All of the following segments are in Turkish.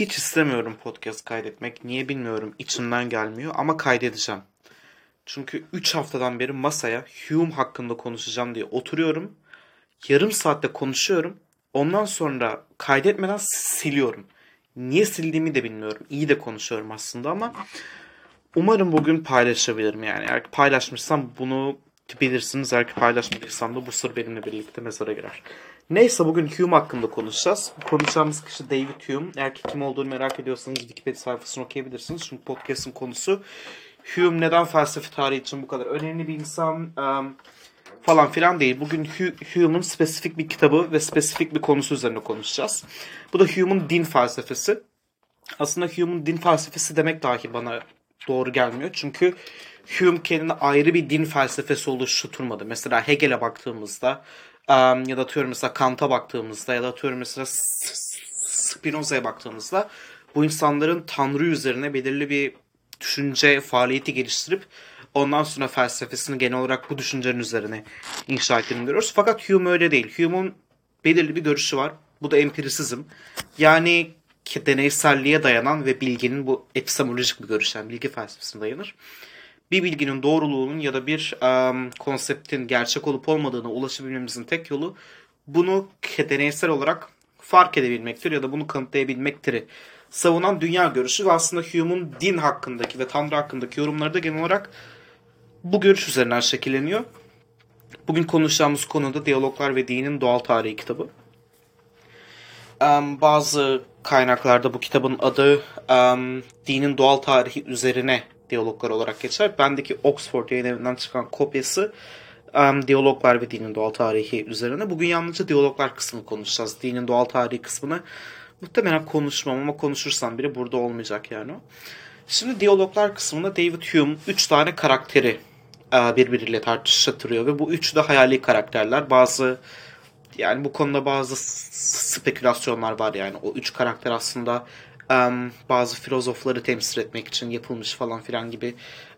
Hiç istemiyorum podcast kaydetmek. Niye bilmiyorum. İçimden gelmiyor ama kaydedeceğim. Çünkü 3 haftadan beri masaya Hume hakkında konuşacağım diye oturuyorum. Yarım saatte konuşuyorum. Ondan sonra kaydetmeden siliyorum. Niye sildiğimi de bilmiyorum. İyi de konuşuyorum aslında ama umarım bugün paylaşabilirim yani. Eğer paylaşmışsam bunu bilirsiniz. Eğer paylaşmadıysam da bu sır benimle birlikte mezara girer. Neyse bugün Hume hakkında konuşacağız. Konuşacağımız kişi David Hume. Eğer ki kim olduğunu merak ediyorsanız Wikipedia sayfasını okuyabilirsiniz. Çünkü podcast'ın konusu Hume neden felsefe tarihi için bu kadar önemli bir insan um, falan filan değil. Bugün Hume'un spesifik bir kitabı ve spesifik bir konusu üzerine konuşacağız. Bu da Hume'un din felsefesi. Aslında Hume'un din felsefesi demek dahi bana doğru gelmiyor. Çünkü Hume kendine ayrı bir din felsefesi oluşturmadı. Mesela Hegel'e baktığımızda ya da atıyorum mesela Kant'a baktığımızda ya da atıyorum mesela Spinoza'ya baktığımızda bu insanların Tanrı üzerine belirli bir düşünce faaliyeti geliştirip ondan sonra felsefesini genel olarak bu düşüncenin üzerine inşa ettiğini görüyoruz. Fakat Hume öyle değil. Hume'un belirli bir görüşü var. Bu da empirisizm. Yani deneyselliğe dayanan ve bilginin bu epistemolojik bir görüş yani bilgi felsefesine dayanır bir bilginin doğruluğunun ya da bir um, konseptin gerçek olup olmadığına ulaşabilmemizin tek yolu bunu deneysel olarak fark edebilmektir ya da bunu kanıtlayabilmektir. Savunan dünya görüşü ve aslında Hume'un din hakkındaki ve Tanrı hakkındaki yorumları da genel olarak bu görüş üzerinden şekilleniyor. Bugün konuşacağımız konuda Diyaloglar ve Dinin Doğal Tarihi kitabı. Um, bazı kaynaklarda bu kitabın adı um, dinin doğal tarihi üzerine diyaloglar olarak geçer. Bendeki Oxford yayın evinden çıkan kopyası um, diyaloglar ve dinin doğal tarihi üzerine. Bugün yalnızca diyaloglar kısmını konuşacağız. Dinin doğal tarihi kısmını muhtemelen konuşmam ama konuşursam biri burada olmayacak yani. Şimdi diyaloglar kısmında David Hume 3 tane karakteri uh, birbiriyle tartıştırıyor ve bu üçü de hayali karakterler. Bazı yani bu konuda bazı spekülasyonlar var yani o üç karakter aslında um, bazı filozofları temsil etmek için yapılmış falan filan gibi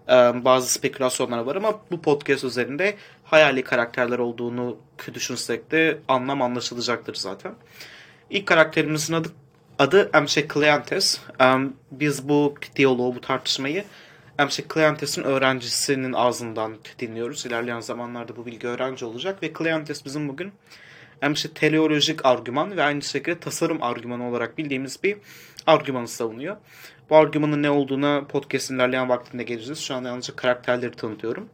um, bazı spekülasyonlar var ama bu podcast üzerinde hayali karakterler olduğunu düşünsek de anlam anlaşılacaktır zaten. İlk karakterimizin adı adı Emşe Cleantes. Um, biz bu diyaloğu, bu tartışmayı Emşe Cleantes'in öğrencisinin ağzından dinliyoruz. İlerleyen zamanlarda bu bilgi öğrenci olacak ve Cleantes bizim bugün hem işte teleolojik argüman ve aynı şekilde tasarım argümanı olarak bildiğimiz bir argümanı savunuyor. Bu argümanın ne olduğuna podcast'in ilerleyen vaktinde geleceğiz. Şu anda yalnızca karakterleri tanıtıyorum.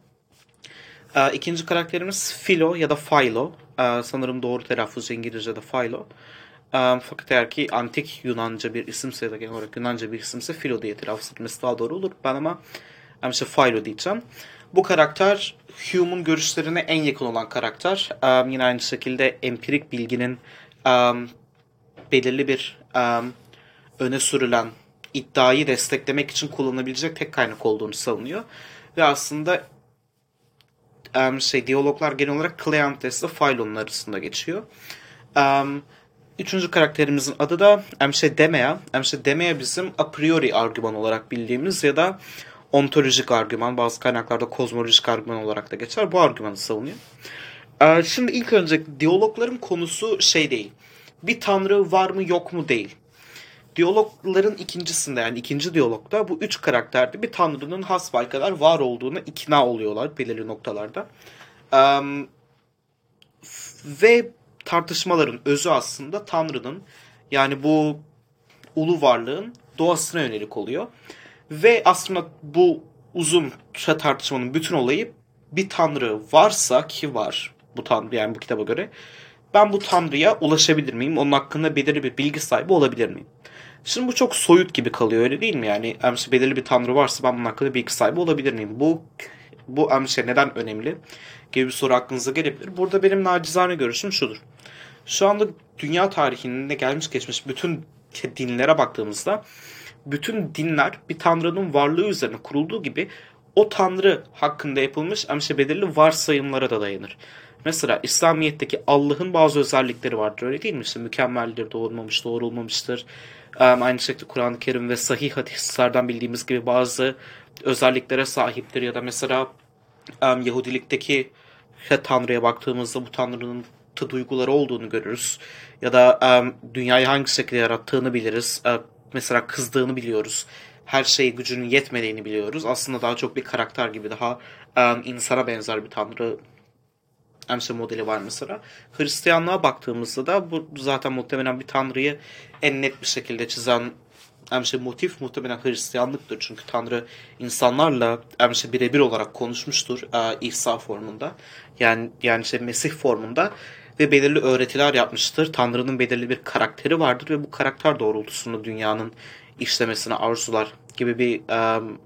Ee, ikinci karakterimiz Philo ya da Philo. Ee, sanırım doğru telaffuz İngilizce'de Philo. Ee, fakat eğer ki antik Yunanca bir isimse ya da genel olarak Yunanca bir isimse Philo diye telaffuz etmesi daha doğru olur. Ben ama işte Philo diyeceğim. Bu karakter Hume'un görüşlerine en yakın olan karakter. Um, yine aynı şekilde empirik bilginin um, belirli bir um, öne sürülen iddiayı desteklemek için kullanılabilecek tek kaynak olduğunu savunuyor. Ve aslında um, şey diyaloglar genel olarak Cleantes ile Philon'un arasında geçiyor. Um, üçüncü karakterimizin adı da Emşe Demea. Emşe Demea bizim a priori argüman olarak bildiğimiz ya da ontolojik argüman, bazı kaynaklarda kozmolojik argüman olarak da geçer. Bu argümanı savunuyor. Ee, şimdi ilk önce diyalogların konusu şey değil. Bir tanrı var mı yok mu değil. Diyalogların ikincisinde yani ikinci diyalogda bu üç karakterde bir tanrının hasbay kadar var olduğuna ikna oluyorlar belirli noktalarda. Ve tartışmaların özü aslında tanrının yani bu ulu varlığın doğasına yönelik oluyor. Ve aslında bu uzun tartışmanın bütün olayı bir tanrı varsa ki var bu tanrı yani bu kitaba göre ben bu tanrıya ulaşabilir miyim? Onun hakkında belirli bir bilgi sahibi olabilir miyim? Şimdi bu çok soyut gibi kalıyor öyle değil mi? Yani emsi belirli bir tanrı varsa ben bunun hakkında bilgi sahibi olabilir miyim? Bu bu emsi neden önemli? Gibi bir soru aklınıza gelebilir. Burada benim nacizane görüşüm şudur. Şu anda dünya tarihinde gelmiş geçmiş bütün dinlere baktığımızda bütün dinler bir tanrının varlığı üzerine kurulduğu gibi o tanrı hakkında yapılmış amşe belirli varsayımlara da dayanır. Mesela İslamiyet'teki Allah'ın bazı özellikleri vardır öyle değil mi? İşte mükemmeldir, doğurmamış, doğrulmamıştır. Aynı şekilde Kur'an-ı Kerim ve sahih hadislerden bildiğimiz gibi bazı özelliklere sahiptir. Ya da mesela Yahudilikteki Tanrı'ya baktığımızda bu Tanrı'nın duyguları olduğunu görürüz. Ya da dünyayı hangi şekilde yarattığını biliriz mesela kızdığını biliyoruz. Her şeye gücünün yetmediğini biliyoruz. Aslında daha çok bir karakter gibi daha um, insana benzer bir tanrı MC modeli var mesela. Hristiyanlığa baktığımızda da bu zaten muhtemelen bir tanrıyı en net bir şekilde çizen MC motif muhtemelen Hristiyanlıktır. Çünkü Tanrı insanlarla MC birebir olarak konuşmuştur e, İsa formunda. Yani yani işte Mesih formunda ve belirli öğretiler yapmıştır. Tanrı'nın belirli bir karakteri vardır ve bu karakter doğrultusunda dünyanın işlemesine arzular gibi bir um,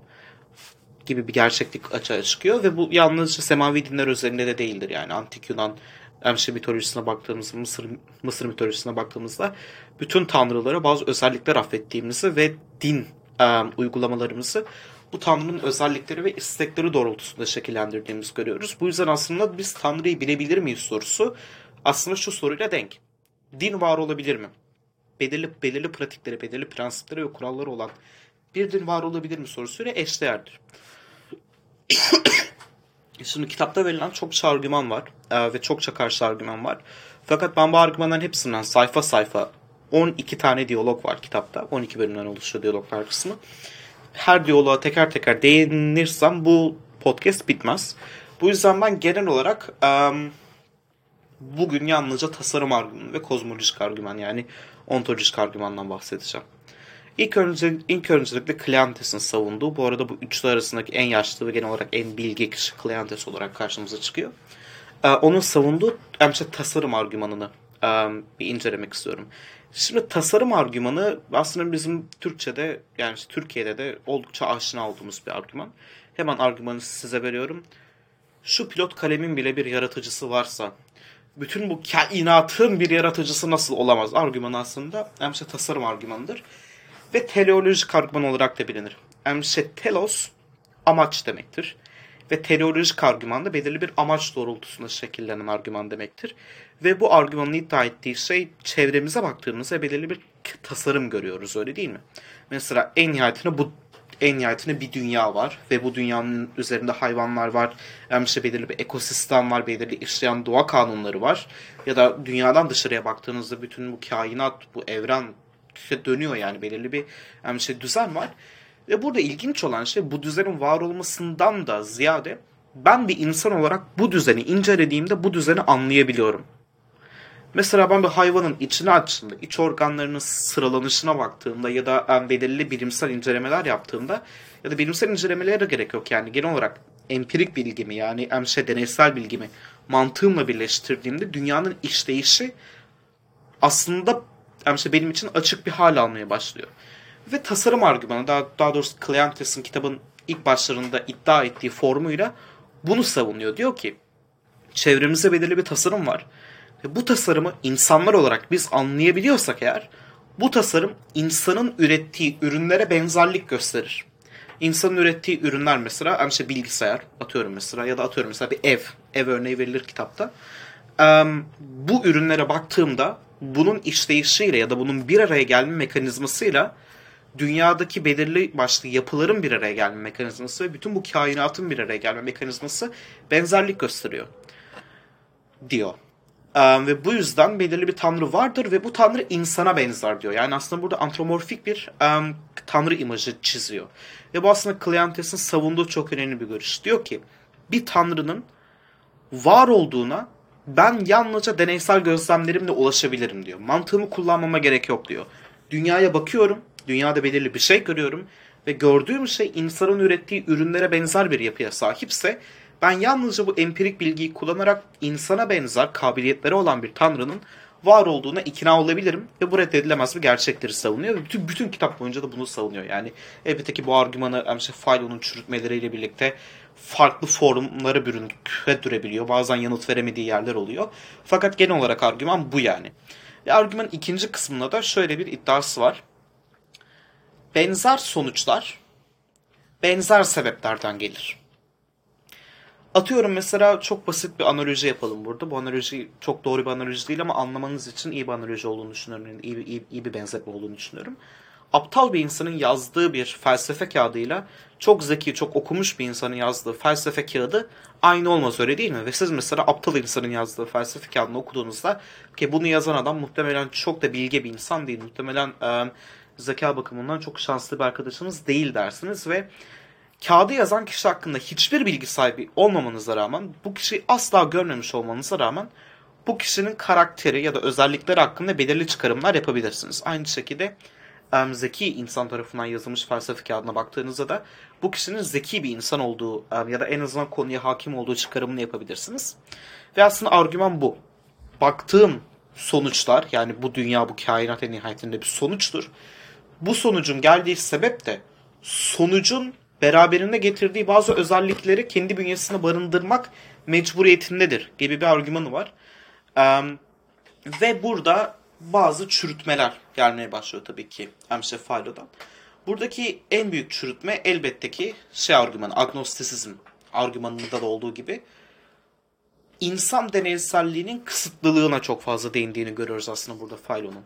gibi bir gerçeklik açığa çıkıyor ve bu yalnızca semavi dinler üzerinde de değildir. Yani antik Yunan Emşe mitolojisine baktığımızda, Mısır, Mısır mitolojisine baktığımızda bütün tanrılara bazı özellikler affettiğimizi ve din um, uygulamalarımızı bu tanrının özellikleri ve istekleri doğrultusunda şekillendirdiğimizi görüyoruz. Bu yüzden aslında biz tanrıyı bilebilir miyiz sorusu aslında şu soruyla denk. Din var olabilir mi? Belirli, belirli pratikleri, belirli prensipleri ve kuralları olan bir din var olabilir mi sorusuyla eşdeğerdir. Şimdi kitapta verilen çokça argüman var e, ve çokça karşı argüman var. Fakat ben bu argümanların hepsinden sayfa sayfa 12 tane diyalog var kitapta. 12 bölümden oluşuyor diyaloglar kısmı. Her diyaloğa teker teker değinirsem bu podcast bitmez. Bu yüzden ben genel olarak um, bugün yalnızca tasarım argümanı ve kozmolojik argüman yani ontolojik argümandan bahsedeceğim. İlk, önce, ilk öncelikle Kleantes'in savunduğu, bu arada bu üçlü arasındaki en yaşlı ve genel olarak en bilge kişi Kleantes olarak karşımıza çıkıyor. Ee, onun savunduğu emse tasarım argümanını e, bir incelemek istiyorum. Şimdi tasarım argümanı aslında bizim Türkçe'de yani işte Türkiye'de de oldukça aşina olduğumuz bir argüman. Hemen argümanı size veriyorum. Şu pilot kalemin bile bir yaratıcısı varsa bütün bu kainatın bir yaratıcısı nasıl olamaz? Argüman aslında emse tasarım argümanıdır ve teleolojik argüman olarak da bilinir. Emse telos amaç demektir. Ve teleolojik argüman da belirli bir amaç doğrultusunda şekillenen argüman demektir. Ve bu argümanın iddia ettiği şey çevremize baktığımızda belirli bir tasarım görüyoruz öyle değil mi? Mesela en nihayetinde bu en nihayetinde bir dünya var ve bu dünyanın üzerinde hayvanlar var. İşte belirli bir ekosistem var, belirli işleyen doğa kanunları var. Ya da dünyadan dışarıya baktığınızda bütün bu kainat, bu evren dönüyor yani belirli bir şey düzen var. Ve burada ilginç olan şey bu düzenin var olmasından da ziyade ben bir insan olarak bu düzeni incelediğimde bu düzeni anlayabiliyorum. Mesela ben bir hayvanın içine açtığımda, iç organlarının sıralanışına baktığımda ya da belirli bilimsel incelemeler yaptığımda ya da bilimsel incelemelere de gerek yok yani genel olarak empirik bilgimi yani emşe deneysel bilgimi mantığımla birleştirdiğimde dünyanın işleyişi aslında yani işte benim için açık bir hal almaya başlıyor. Ve tasarım argümanı daha, daha doğrusu Cleantes'in kitabın ilk başlarında iddia ettiği formuyla bunu savunuyor. Diyor ki çevremizde belirli bir tasarım var. Ve bu tasarımı insanlar olarak biz anlayabiliyorsak eğer bu tasarım insanın ürettiği ürünlere benzerlik gösterir. İnsanın ürettiği ürünler mesela yani işte bilgisayar atıyorum mesela ya da atıyorum mesela bir ev. Ev örneği verilir kitapta. bu ürünlere baktığımda bunun işleyişiyle ya da bunun bir araya gelme mekanizmasıyla dünyadaki belirli başlı yapıların bir araya gelme mekanizması ve bütün bu kainatın bir araya gelme mekanizması benzerlik gösteriyor diyor. Ve bu yüzden belirli bir tanrı vardır ve bu tanrı insana benzer diyor. Yani aslında burada antropomorfik bir um, tanrı imajı çiziyor. Ve bu aslında Cleantes'in savunduğu çok önemli bir görüş. Diyor ki bir tanrının var olduğuna ben yalnızca deneysel gözlemlerimle ulaşabilirim diyor. Mantığımı kullanmama gerek yok diyor. Dünyaya bakıyorum, dünyada belirli bir şey görüyorum ve gördüğüm şey insanın ürettiği ürünlere benzer bir yapıya sahipse ben yalnızca bu empirik bilgiyi kullanarak insana benzer kabiliyetleri olan bir tanrının var olduğuna ikna olabilirim ve bu reddedilemez bir gerçekleri savunuyor bütün, bütün kitap boyunca da bunu savunuyor. Yani elbette ki bu argümanı işte Philo'nun çürütmeleriyle birlikte farklı forumlara büründürebiliyor. Bazen yanıt veremediği yerler oluyor. Fakat genel olarak argüman bu yani. Ve argümanın ikinci kısmında da şöyle bir iddiası var. Benzer sonuçlar benzer sebeplerden gelir. Atıyorum mesela çok basit bir analoji yapalım burada. Bu analoji çok doğru bir analoji değil ama anlamanız için iyi bir analoji olduğunu düşünüyorum. Yani iyi, iyi, iyi bir benzetme olduğunu düşünüyorum aptal bir insanın yazdığı bir felsefe kağıdıyla çok zeki, çok okumuş bir insanın yazdığı felsefe kağıdı aynı olmaz öyle değil mi? Ve siz mesela aptal insanın yazdığı felsefe kağıdını okuduğunuzda ki bunu yazan adam muhtemelen çok da bilge bir insan değil. Muhtemelen e, zeka bakımından çok şanslı bir arkadaşınız değil dersiniz ve kağıdı yazan kişi hakkında hiçbir bilgi sahibi olmamanıza rağmen bu kişiyi asla görmemiş olmanıza rağmen bu kişinin karakteri ya da özellikleri hakkında belirli çıkarımlar yapabilirsiniz. Aynı şekilde zeki insan tarafından yazılmış felsefe kağıdına baktığınızda da bu kişinin zeki bir insan olduğu ya da en azından konuya hakim olduğu çıkarımını yapabilirsiniz. Ve aslında argüman bu. Baktığım sonuçlar yani bu dünya bu kainat en nihayetinde bir sonuçtur. Bu sonucun geldiği sebep de sonucun beraberinde getirdiği bazı özellikleri kendi bünyesine barındırmak mecburiyetindedir gibi bir argümanı var. ve burada bazı çürütmeler gelmeye başlıyor tabii ki Emşe Faylo'dan. Buradaki en büyük çürütme elbette ki şey argümanı, agnostisizm argümanında da olduğu gibi insan deneyselliğinin kısıtlılığına çok fazla değindiğini görüyoruz aslında burada Philon'un.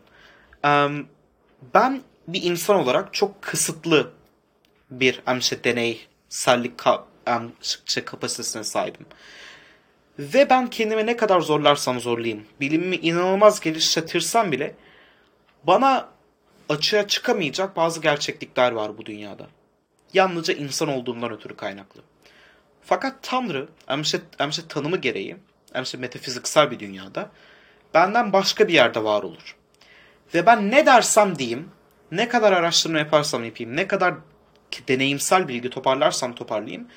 Ben bir insan olarak çok kısıtlı bir işte deneysellik ka şey, kapasitesine sahibim. Ve ben kendime ne kadar zorlarsam zorlayayım, bilimimi inanılmaz geliştirsem bile bana açığa çıkamayacak bazı gerçeklikler var bu dünyada. Yalnızca insan olduğumdan ötürü kaynaklı. Fakat Tanrı, emşe, emşe tanımı gereği, emşe metafiziksel bir dünyada benden başka bir yerde var olur. Ve ben ne dersem diyeyim, ne kadar araştırma yaparsam yapayım, ne kadar deneyimsel bilgi toparlarsam toparlayayım,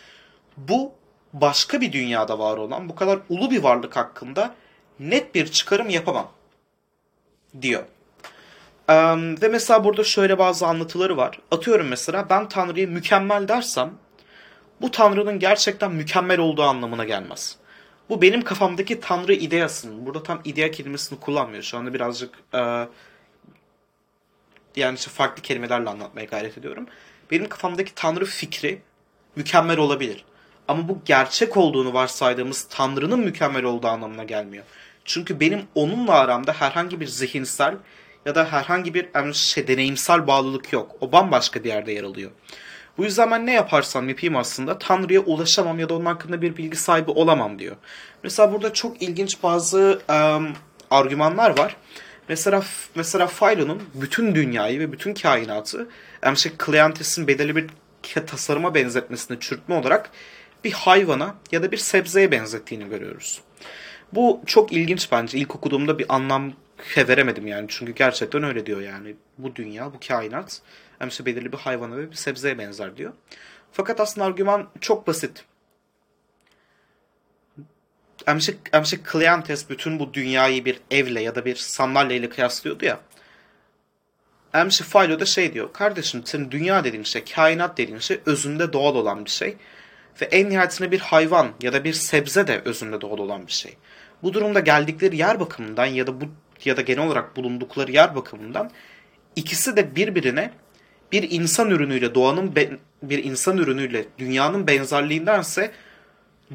bu başka bir dünyada var olan bu kadar ulu bir varlık hakkında net bir çıkarım yapamam diyor. Um, ve mesela burada şöyle bazı anlatıları var. Atıyorum mesela ben Tanrı'ya mükemmel dersem bu Tanrı'nın gerçekten mükemmel olduğu anlamına gelmez. Bu benim kafamdaki Tanrı ideasının, burada tam idea kelimesini kullanmıyor. Şu anda birazcık e, yani farklı kelimelerle anlatmaya gayret ediyorum. Benim kafamdaki Tanrı fikri mükemmel olabilir. Ama bu gerçek olduğunu varsaydığımız Tanrı'nın mükemmel olduğu anlamına gelmiyor. Çünkü benim onunla aramda herhangi bir zihinsel ya da herhangi bir şey, deneyimsel bağlılık yok. O bambaşka bir yerde yer alıyor. Bu yüzden ben ne yaparsam yapayım aslında Tanrı'ya ulaşamam ya da onun hakkında bir bilgi sahibi olamam diyor. Mesela burada çok ilginç bazı um, argümanlar var. Mesela mesela Philo'nun bütün dünyayı ve bütün kainatı şey Cleantes'in belirli bir tasarıma benzetmesine çürütme olarak bir hayvana ya da bir sebzeye benzettiğini görüyoruz. Bu çok ilginç bence. İlk okuduğumda bir anlam veremedim yani. Çünkü gerçekten öyle diyor yani. Bu dünya, bu kainat hem işte belirli bir hayvana ve bir sebzeye benzer diyor. Fakat aslında argüman çok basit. Emşe, Emşe Cleantes bütün bu dünyayı bir evle ya da bir sandalyeyle kıyaslıyordu ya. Emşe Philo da şey diyor. Kardeşim senin dünya dediğin şey, kainat dediğin şey özünde doğal olan bir şey. Ve en nihayetinde bir hayvan ya da bir sebze de özünde doğal olan bir şey. Bu durumda geldikleri yer bakımından ya da bu ya da genel olarak bulundukları yer bakımından ikisi de birbirine bir insan ürünüyle doğanın bir insan ürünüyle dünyanın benzerliğindense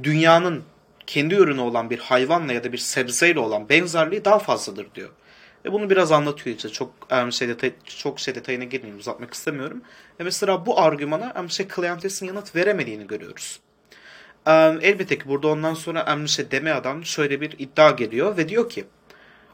dünyanın kendi ürünü olan bir hayvanla ya da bir sebzeyle olan benzerliği daha fazladır diyor. Ve bunu biraz anlatıyor işte. Çok um, şey detay, çok şey detayına girmeyeyim, uzatmak istemiyorum. Ve mesela bu argümana um, şey Cleantes'in yanıt veremediğini görüyoruz. Um, elbette ki burada ondan sonra um, şey deme adam şöyle bir iddia geliyor ve diyor ki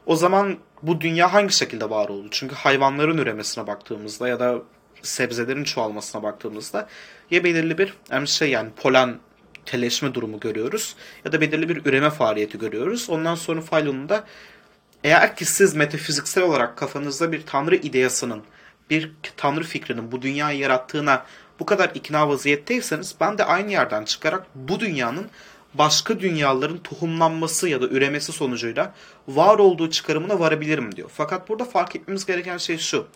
o zaman bu dünya hangi şekilde var oldu? Çünkü hayvanların üremesine baktığımızda ya da sebzelerin çoğalmasına baktığımızda ya belirli bir um, şey yani polen teleşme durumu görüyoruz ya da belirli bir üreme faaliyeti görüyoruz. Ondan sonra Philon'un da eğer ki siz metafiziksel olarak kafanızda bir tanrı ideyasının, bir tanrı fikrinin bu dünyayı yarattığına bu kadar ikna vaziyetteyseniz ben de aynı yerden çıkarak bu dünyanın başka dünyaların tohumlanması ya da üremesi sonucuyla var olduğu çıkarımına varabilirim diyor. Fakat burada fark etmemiz gereken şey şu.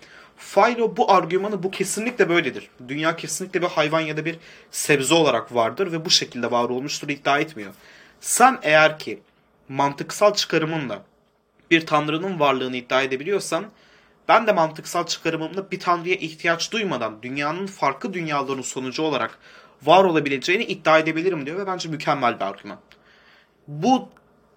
Philo bu argümanı bu kesinlikle böyledir. Dünya kesinlikle bir hayvan ya da bir sebze olarak vardır ve bu şekilde var olmuştur iddia etmiyor. Sen eğer ki mantıksal çıkarımınla bir tanrının varlığını iddia edebiliyorsan ben de mantıksal çıkarımımla bir tanrıya ihtiyaç duymadan dünyanın farklı dünyaların sonucu olarak var olabileceğini iddia edebilirim diyor ve bence mükemmel bir argüman. Bu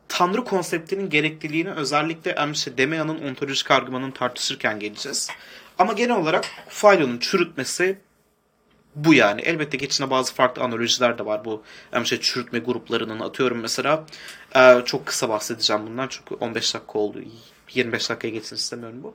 tanrı konseptinin gerekliliğini özellikle Emşe Demea'nın ontolojik argümanını tartışırken geleceğiz. Ama genel olarak Philo'nun çürütmesi bu yani. Elbette ki içinde bazı farklı analojiler de var bu şey çürütme gruplarının. Atıyorum mesela e, çok kısa bahsedeceğim bundan çünkü 15 dakika oldu. 25 dakikaya geçsin istemiyorum bu.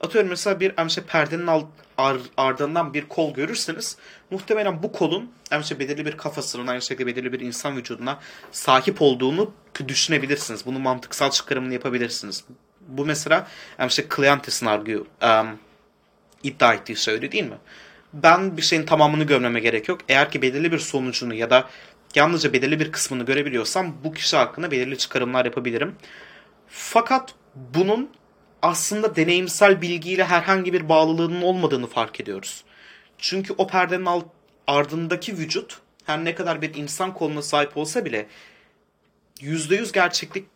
Atıyorum mesela bir işte perdenin alt, ar, ardından bir kol görürseniz muhtemelen bu kolun işte belirli bir kafasının aynı şekilde belirli bir insan vücuduna sahip olduğunu düşünebilirsiniz. Bunu mantıksal çıkarımını yapabilirsiniz. Bu mesela işte Cleantes'in argü um, iddia ettiği öyle değil mi? Ben bir şeyin tamamını görmeme gerek yok. Eğer ki belirli bir sonucunu ya da yalnızca belirli bir kısmını görebiliyorsam bu kişi hakkında belirli çıkarımlar yapabilirim. Fakat bunun aslında deneyimsel bilgiyle herhangi bir bağlılığının olmadığını fark ediyoruz. Çünkü o perdenin alt, ardındaki vücut her ne kadar bir insan koluna sahip olsa bile %100 gerçeklik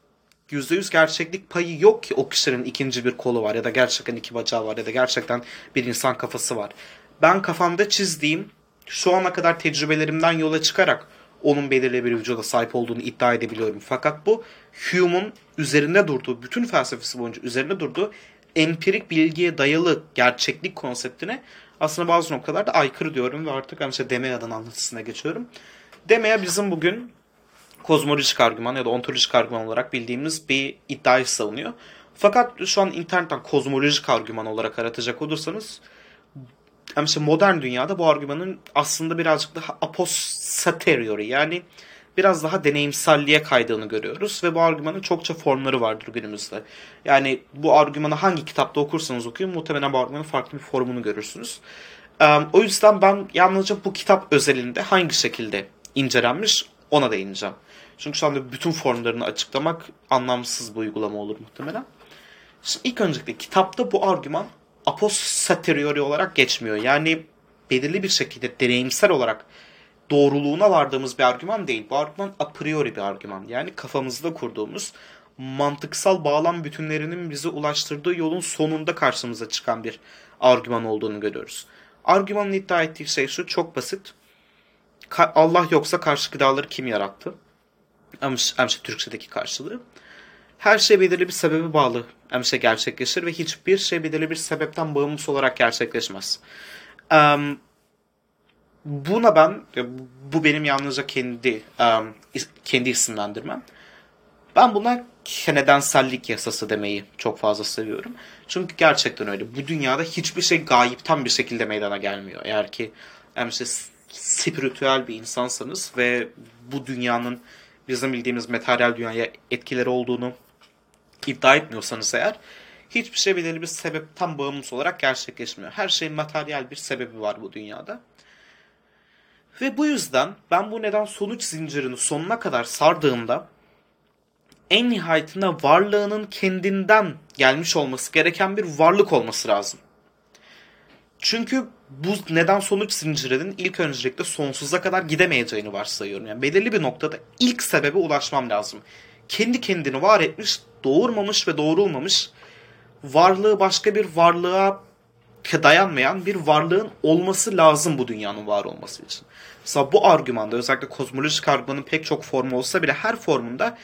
%100 gerçeklik payı yok ki o kişinin ikinci bir kolu var ya da gerçekten iki bacağı var ya da gerçekten bir insan kafası var. Ben kafamda çizdiğim şu ana kadar tecrübelerimden yola çıkarak onun belirli bir vücuda sahip olduğunu iddia edebiliyorum. Fakat bu Hume'un üzerinde durduğu, bütün felsefesi boyunca üzerinde durduğu empirik bilgiye dayalı gerçeklik konseptine aslında bazı noktalarda aykırı diyorum ve artık işte Demea'dan anlatısına geçiyorum. Demea bizim bugün kozmolojik argüman ya da ontolojik argüman olarak bildiğimiz bir iddiayı savunuyor. Fakat şu an internetten kozmolojik argüman olarak aratacak olursanız yani işte modern dünyada bu argümanın aslında birazcık daha apostateriori yani biraz daha deneyimselliğe kaydığını görüyoruz ve bu argümanın çokça formları vardır günümüzde. Yani bu argümanı hangi kitapta okursanız okuyun muhtemelen bu argümanın farklı bir formunu görürsünüz. o yüzden ben yalnızca bu kitap özelinde hangi şekilde incelenmiş ona değineceğim. Çünkü şu anda bütün formlarını açıklamak anlamsız bir uygulama olur muhtemelen. Şimdi ilk öncelikle kitapta bu argüman apostateriori olarak geçmiyor. Yani belirli bir şekilde deneyimsel olarak doğruluğuna vardığımız bir argüman değil. Bu argüman a priori bir argüman. Yani kafamızda kurduğumuz mantıksal bağlam bütünlerinin bizi ulaştırdığı yolun sonunda karşımıza çıkan bir argüman olduğunu görüyoruz. Argümanın iddia ettiği şey şu çok basit. Allah yoksa karşı gıdaları kim yarattı? Amşe Türkçedeki karşılığı. Her şey belirli bir sebebe bağlı amşe gerçekleşir ve hiçbir şey belirli bir sebepten bağımsız olarak gerçekleşmez. Um, buna ben, bu benim yalnızca kendi um, kendi isimlendirmem. Ben buna nedensellik yasası demeyi çok fazla seviyorum. Çünkü gerçekten öyle. Bu dünyada hiçbir şey gayipten bir şekilde meydana gelmiyor. Eğer ki yani işte spiritüel bir insansanız ve bu dünyanın bizim bildiğimiz materyal dünyaya etkileri olduğunu iddia etmiyorsanız eğer hiçbir şey belirli bir sebepten bağımsız olarak gerçekleşmiyor. Her şeyin materyal bir sebebi var bu dünyada. Ve bu yüzden ben bu neden sonuç zincirini sonuna kadar sardığımda en nihayetinde varlığının kendinden gelmiş olması gereken bir varlık olması lazım. Çünkü bu neden sonuç zincirinin ilk öncelikle sonsuza kadar gidemeyeceğini varsayıyorum. Yani belirli bir noktada ilk sebebe ulaşmam lazım. Kendi kendini var etmiş, doğurmamış ve doğrulmamış varlığı başka bir varlığa dayanmayan bir varlığın olması lazım bu dünyanın var olması için. Mesela bu argümanda özellikle kozmolojik argümanın pek çok formu olsa bile her formunda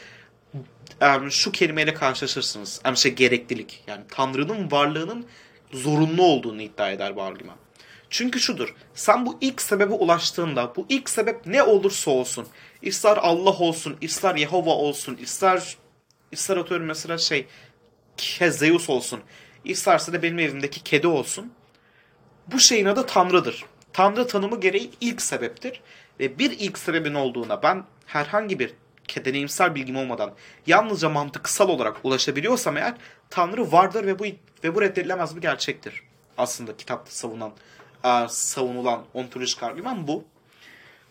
yani şu kelimeyle karşılaşırsınız. Yani şey gereklilik. Yani Tanrı'nın varlığının zorunlu olduğunu iddia eder bu argüman. Çünkü şudur. Sen bu ilk sebebe ulaştığında bu ilk sebep ne olursa olsun. ister Allah olsun, ister Yehova olsun, ister ister atıyorum mesela şey Zeus olsun. isterse de benim evimdeki kedi olsun. Bu şeyin adı Tanrı'dır. Tanrı tanımı gereği ilk sebeptir. Ve bir ilk sebebin olduğuna ben herhangi bir deneyimsel bilgim olmadan yalnızca mantıksal olarak ulaşabiliyorsam eğer Tanrı vardır ve bu ve bu reddedilemez bir gerçektir. Aslında kitapta savunan savunulan ontolojik argüman bu.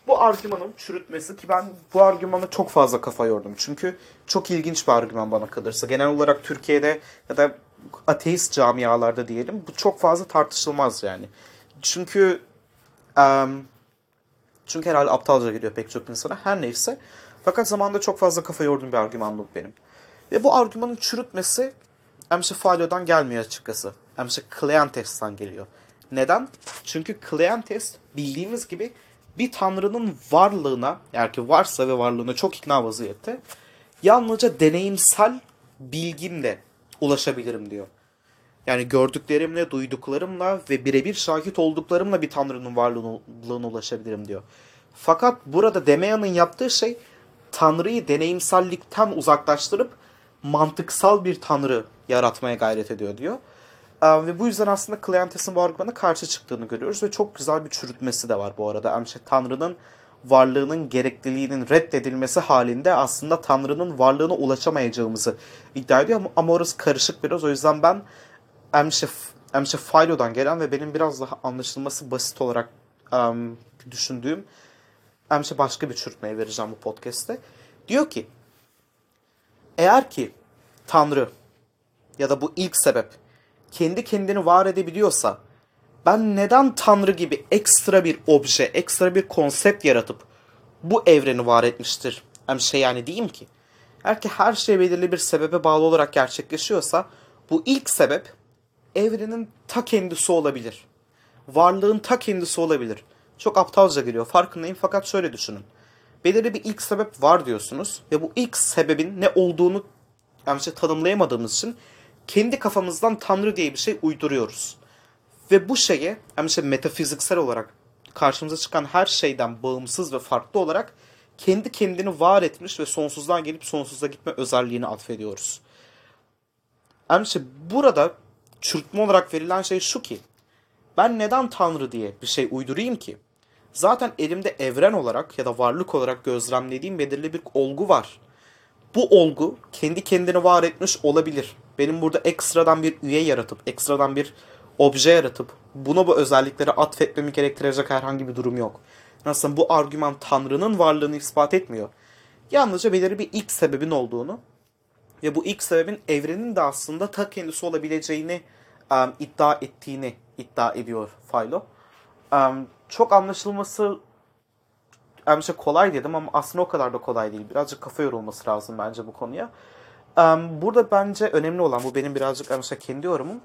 Bu argümanın çürütmesi ki ben bu argümanı çok fazla kafa yordum. Çünkü çok ilginç bir argüman bana kalırsa. Genel olarak Türkiye'de ya da ateist camialarda diyelim bu çok fazla tartışılmaz yani. Çünkü um, çünkü herhalde aptalca geliyor pek çok insana. Her neyse. Fakat zamanında çok fazla kafa yordum bir argüman bu benim. Ve bu argümanın çürütmesi Emse Falo'dan gelmiyor açıkçası. Emse Cleantes'tan geliyor. Neden? Çünkü Cleantes bildiğimiz gibi bir tanrının varlığına, eğer ki varsa ve varlığına çok ikna vaziyette, yalnızca deneyimsel bilgimle ulaşabilirim diyor. Yani gördüklerimle, duyduklarımla ve birebir şahit olduklarımla bir tanrının varlığına ulaşabilirim diyor. Fakat burada Demea'nın yaptığı şey tanrıyı deneyimsellikten uzaklaştırıp mantıksal bir tanrı yaratmaya gayret ediyor diyor. Ee, ve bu yüzden aslında Cleantes'in bu argümana karşı çıktığını görüyoruz ve çok güzel bir çürütmesi de var bu arada. Yani şey, Tanrı'nın varlığının gerekliliğinin reddedilmesi halinde aslında Tanrı'nın varlığına ulaşamayacağımızı iddia ediyor ama orası karışık biraz. O yüzden ben Emşe, Emşe Philo'dan gelen ve benim biraz daha anlaşılması basit olarak um, düşündüğüm Emşe başka bir çürütmeye vereceğim bu podcast'te. Diyor ki eğer ki Tanrı ya da bu ilk sebep kendi kendini var edebiliyorsa ben neden Tanrı gibi ekstra bir obje, ekstra bir konsept yaratıp bu evreni var etmiştir? Hem şey yani diyeyim ki. Eğer ki her şey belirli bir sebebe bağlı olarak gerçekleşiyorsa bu ilk sebep evrenin ta kendisi olabilir. Varlığın ta kendisi olabilir. Çok aptalca geliyor farkındayım fakat şöyle düşünün. Belirli bir ilk sebep var diyorsunuz ve bu ilk sebebin ne olduğunu yani şey tanımlayamadığımız için kendi kafamızdan Tanrı diye bir şey uyduruyoruz. Ve bu şeye yani şey metafiziksel olarak karşımıza çıkan her şeyden bağımsız ve farklı olarak kendi kendini var etmiş ve sonsuzdan gelip sonsuza gitme özelliğini atfediyoruz. Yani şey burada çürütme olarak verilen şey şu ki ben neden Tanrı diye bir şey uydurayım ki? Zaten elimde evren olarak ya da varlık olarak gözlemlediğim belirli bir olgu var. Bu olgu kendi kendini var etmiş olabilir. Benim burada ekstradan bir üye yaratıp, ekstradan bir obje yaratıp buna bu özellikleri atfetmemi gerektirecek herhangi bir durum yok. Aslında bu argüman Tanrı'nın varlığını ispat etmiyor. Yalnızca belirli bir ilk sebebin olduğunu ve bu ilk sebebin evrenin de aslında ta kendisi olabileceğini um, iddia ettiğini iddia ediyor Philo. Um, çok anlaşılması yani şey kolay dedim ama aslında o kadar da kolay değil. Birazcık kafa yorulması lazım bence bu konuya. Burada bence önemli olan bu benim birazcık şey kendi yorumum.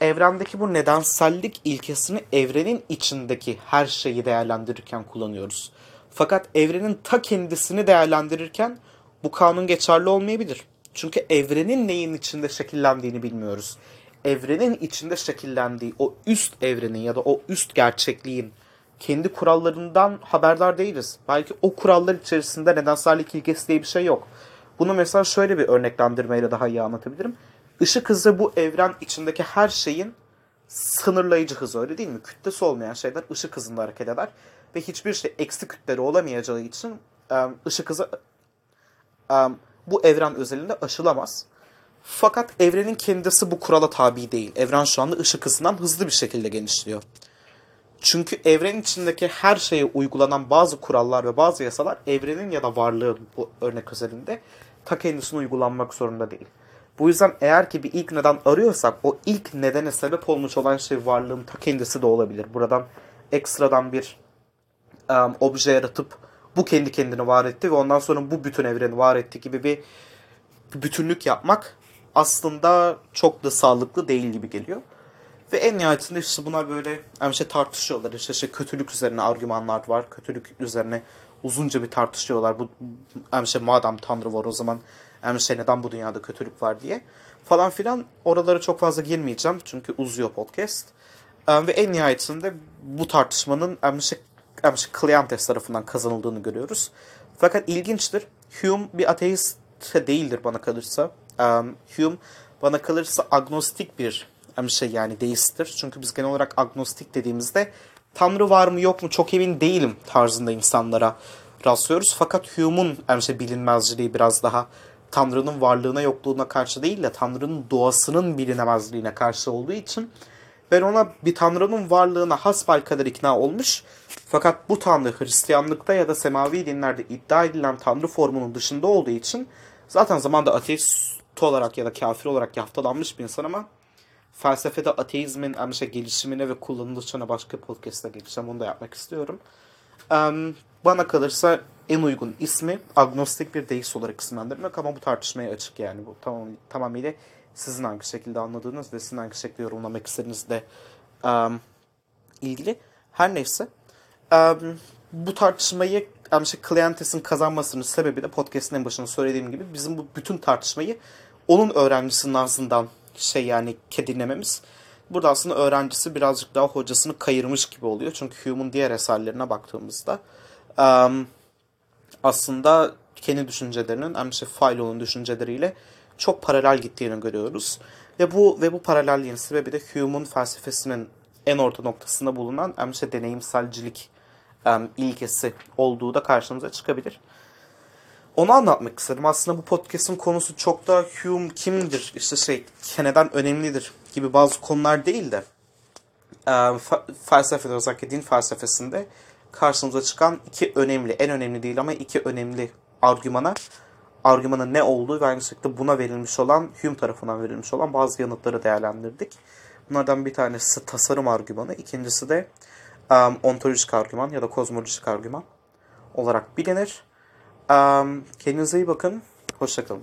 Evrendeki bu nedensellik ilkesini evrenin içindeki her şeyi değerlendirirken kullanıyoruz. Fakat evrenin ta kendisini değerlendirirken bu kanun geçerli olmayabilir. Çünkü evrenin neyin içinde şekillendiğini bilmiyoruz. Evrenin içinde şekillendiği o üst evrenin ya da o üst gerçekliğin kendi kurallarından haberdar değiliz. Belki o kurallar içerisinde nedensellik ilkesi diye bir şey yok. Bunu mesela şöyle bir örneklendirmeyle daha iyi anlatabilirim. Işık hızı bu evren içindeki her şeyin sınırlayıcı hızı öyle değil mi? Kütlesi olmayan şeyler ışık hızında hareket eder. Ve hiçbir şey eksi kütleri olamayacağı için ışık hızı bu evren özelinde aşılamaz. Fakat evrenin kendisi bu kurala tabi değil. Evren şu anda ışık hızından hızlı bir şekilde genişliyor. Çünkü evren içindeki her şeye uygulanan bazı kurallar ve bazı yasalar evrenin ya da varlığın bu örnek özelinde ta kendisine uygulanmak zorunda değil. Bu yüzden eğer ki bir ilk neden arıyorsak o ilk nedene sebep olmuş olan şey varlığın ta kendisi de olabilir. Buradan ekstradan bir um, obje yaratıp bu kendi kendini var etti ve ondan sonra bu bütün evreni var etti gibi bir bütünlük yapmak aslında çok da sağlıklı değil gibi geliyor. Ve en nihayetinde işte buna böyle yani şey tartışıyorlar. İşte şey kötülük üzerine argümanlar var. Kötülük üzerine uzunca bir tartışıyorlar. Bu yani şey madem Tanrı var o zaman yani şey neden bu dünyada kötülük var diye. Falan filan oralara çok fazla girmeyeceğim. Çünkü uzuyor podcast. ve en nihayetinde bu tartışmanın yani şey, yani Cleantes tarafından kazanıldığını görüyoruz. Fakat ilginçtir. Hume bir ateist değildir bana kalırsa. Um, Hume bana kalırsa agnostik bir bir şey yani deisttir. Çünkü biz genel olarak agnostik dediğimizde Tanrı var mı yok mu çok emin değilim tarzında insanlara rastlıyoruz. Fakat Hume'un yani şey bilinmezciliği biraz daha Tanrı'nın varlığına yokluğuna karşı değil de Tanrı'nın doğasının bilinemezliğine karşı olduğu için ben ona bir Tanrı'nın varlığına hasbel kadar ikna olmuş. Fakat bu Tanrı Hristiyanlıkta ya da semavi dinlerde iddia edilen Tanrı formunun dışında olduğu için zaten zamanda ateist olarak ya da kafir olarak yaftalanmış bir insan ama felsefede ateizmin şey, gelişimine ve kullanılışına başka podcast'ta geleceğim. Onu da yapmak istiyorum. Um, bana kalırsa en uygun ismi agnostik bir deist olarak isimlendirmek ama bu tartışmaya açık yani. Bu tamam, tamamıyla sizin hangi şekilde anladığınız ve sizin hangi şekilde yorumlamak istediğinizle um, ilgili. Her neyse. Um, bu tartışmayı şey, Cleantes'in kazanmasının sebebi de podcast'ın en başında söylediğim gibi bizim bu bütün tartışmayı onun öğrencisinin ağzından şey yani dinlememiz. Burada aslında öğrencisi birazcık daha hocasını kayırmış gibi oluyor. Çünkü Hume'un diğer eserlerine baktığımızda um, aslında kendi düşüncelerinin hem işte Philo'nun düşünceleriyle çok paralel gittiğini görüyoruz. Ve bu ve bu paralelliğin sebebi de Hume'un felsefesinin en orta noktasında bulunan em, işte deneyimselcilik em, ilkesi olduğu da karşımıza çıkabilir. Onu anlatmak istedim. Aslında bu podcast'ın konusu çok da Hume kimdir, işte şey neden önemlidir gibi bazı konular değil de e, fa- felsefede özellikle din felsefesinde karşımıza çıkan iki önemli, en önemli değil ama iki önemli argümana argümanın ne olduğu ve aynı şekilde buna verilmiş olan Hume tarafından verilmiş olan bazı yanıtları değerlendirdik. Bunlardan bir tanesi tasarım argümanı, ikincisi de um, ontolojik argüman ya da kozmolojik argüman olarak bilinir. Um, kendinize iyi bakın, hoşçakalın.